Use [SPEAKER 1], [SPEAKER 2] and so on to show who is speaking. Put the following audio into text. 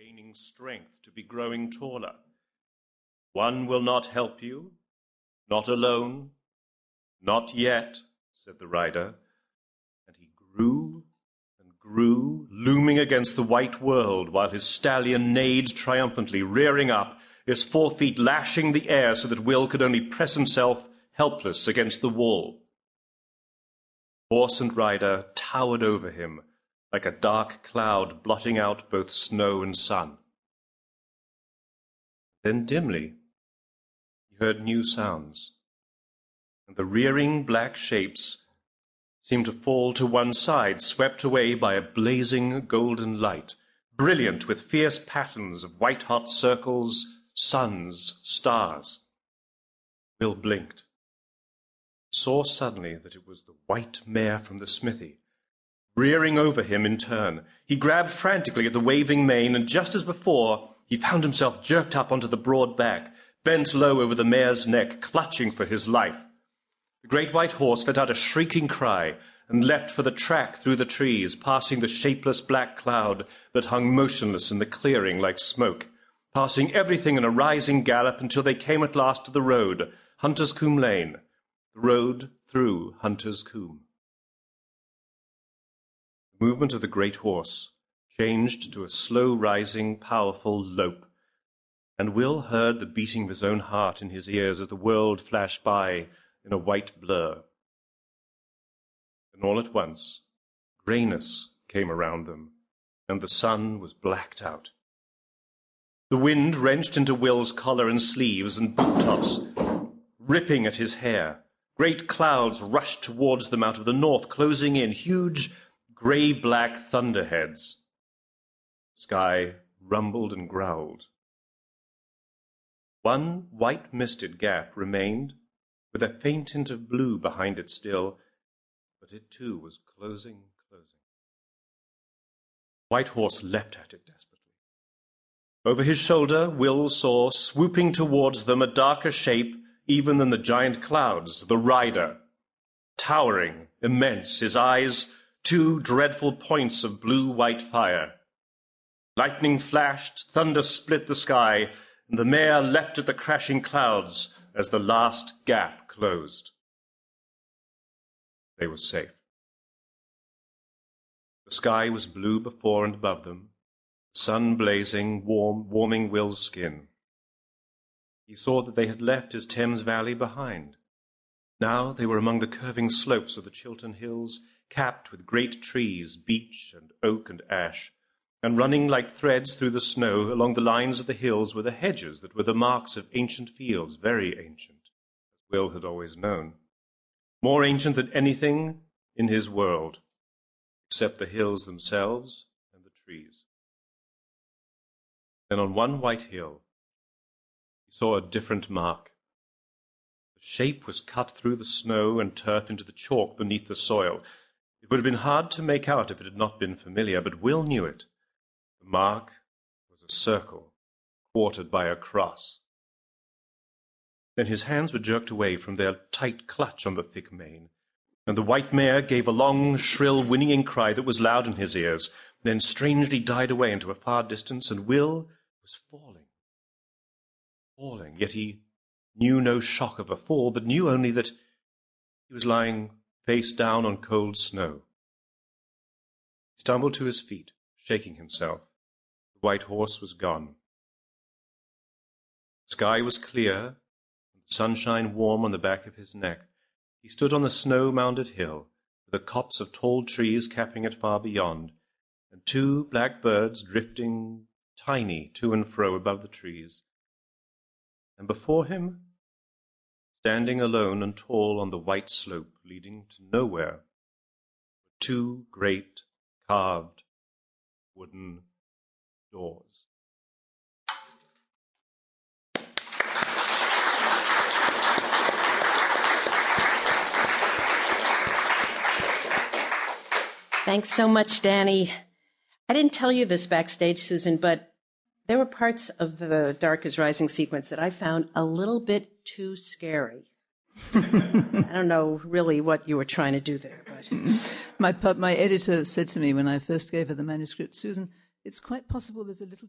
[SPEAKER 1] gaining strength, to be growing taller. One will not help you, not alone, not yet, said the rider, and he grew and grew, looming against the white world, while his stallion neighed triumphantly, rearing up, his forefeet lashing the air so that Will could only press himself helpless against the wall. Horse and rider towered over him like a dark cloud blotting out both snow and sun. Then dimly he heard new sounds, and the rearing black shapes seemed to fall to one side, swept away by a blazing golden light, brilliant with fierce patterns of white-hot circles, suns, stars. Will blinked saw suddenly that it was the white mare from the smithy. Rearing over him in turn, he grabbed frantically at the waving mane, and just as before, he found himself jerked up onto the broad back, bent low over the mare's neck, clutching for his life. The great white horse let out a shrieking cry and leapt for the track through the trees, passing the shapeless black cloud that hung motionless in the clearing like smoke, passing everything in a rising gallop until they came at last to the road, Hunter's Combe Lane, the road through Hunter's Combe. Movement of the great horse changed to a slow rising, powerful lope, and Will heard the beating of his own heart in his ears as the world flashed by in a white blur. Then all at once, grayness came around them, and the sun was blacked out. The wind wrenched into Will's collar and sleeves and boot tops, ripping at his hair. Great clouds rushed towards them out of the north, closing in, huge grey-black thunderheads. Sky rumbled and growled. One white-misted gap remained, with a faint hint of blue behind it still, but it too was closing, closing. White Horse leapt at it desperately. Over his shoulder, Will saw, swooping towards them, a darker shape even than the giant clouds, the rider, towering, immense, his eyes two dreadful points of blue-white fire. Lightning flashed, thunder split the sky, and the mare leapt at the crashing clouds as the last gap closed. They were safe. The sky was blue before and above them, the sun blazing, warm, warming Will's skin. He saw that they had left his Thames Valley behind. Now they were among the curving slopes of the Chiltern Hills, capped with great trees, beech and oak and ash, and running like threads through the snow along the lines of the hills were the hedges that were the marks of ancient fields, very ancient, as Will had always known. More ancient than anything in his world, except the hills themselves and the trees. Then on one white hill, he saw a different mark. The shape was cut through the snow and turf into the chalk beneath the soil. It would have been hard to make out if it had not been familiar, but Will knew it. The mark was a circle, quartered by a cross. Then his hands were jerked away from their tight clutch on the thick mane, and the white mare gave a long, shrill, whinnying cry that was loud in his ears, then strangely died away into a far distance, and Will was falling falling, yet he knew no shock of a fall, but knew only that he was lying face down on cold snow. He stumbled to his feet, shaking himself. The white horse was gone. The sky was clear, and the sunshine warm on the back of his neck. He stood on the snow-mounded hill, with a copse of tall trees capping it far beyond, and two black birds drifting tiny to and fro above the trees and before him, standing alone and tall on the white slope leading to nowhere, were two great carved wooden doors.
[SPEAKER 2] Thanks so much, Danny. I didn't tell you this backstage, Susan, but there were parts of the Dark is Rising sequence that I found a little bit too scary. I don't know really what you were trying to do there, but.
[SPEAKER 3] My my editor said to me when I first gave her the manuscript, Susan, it's quite possible there's a little too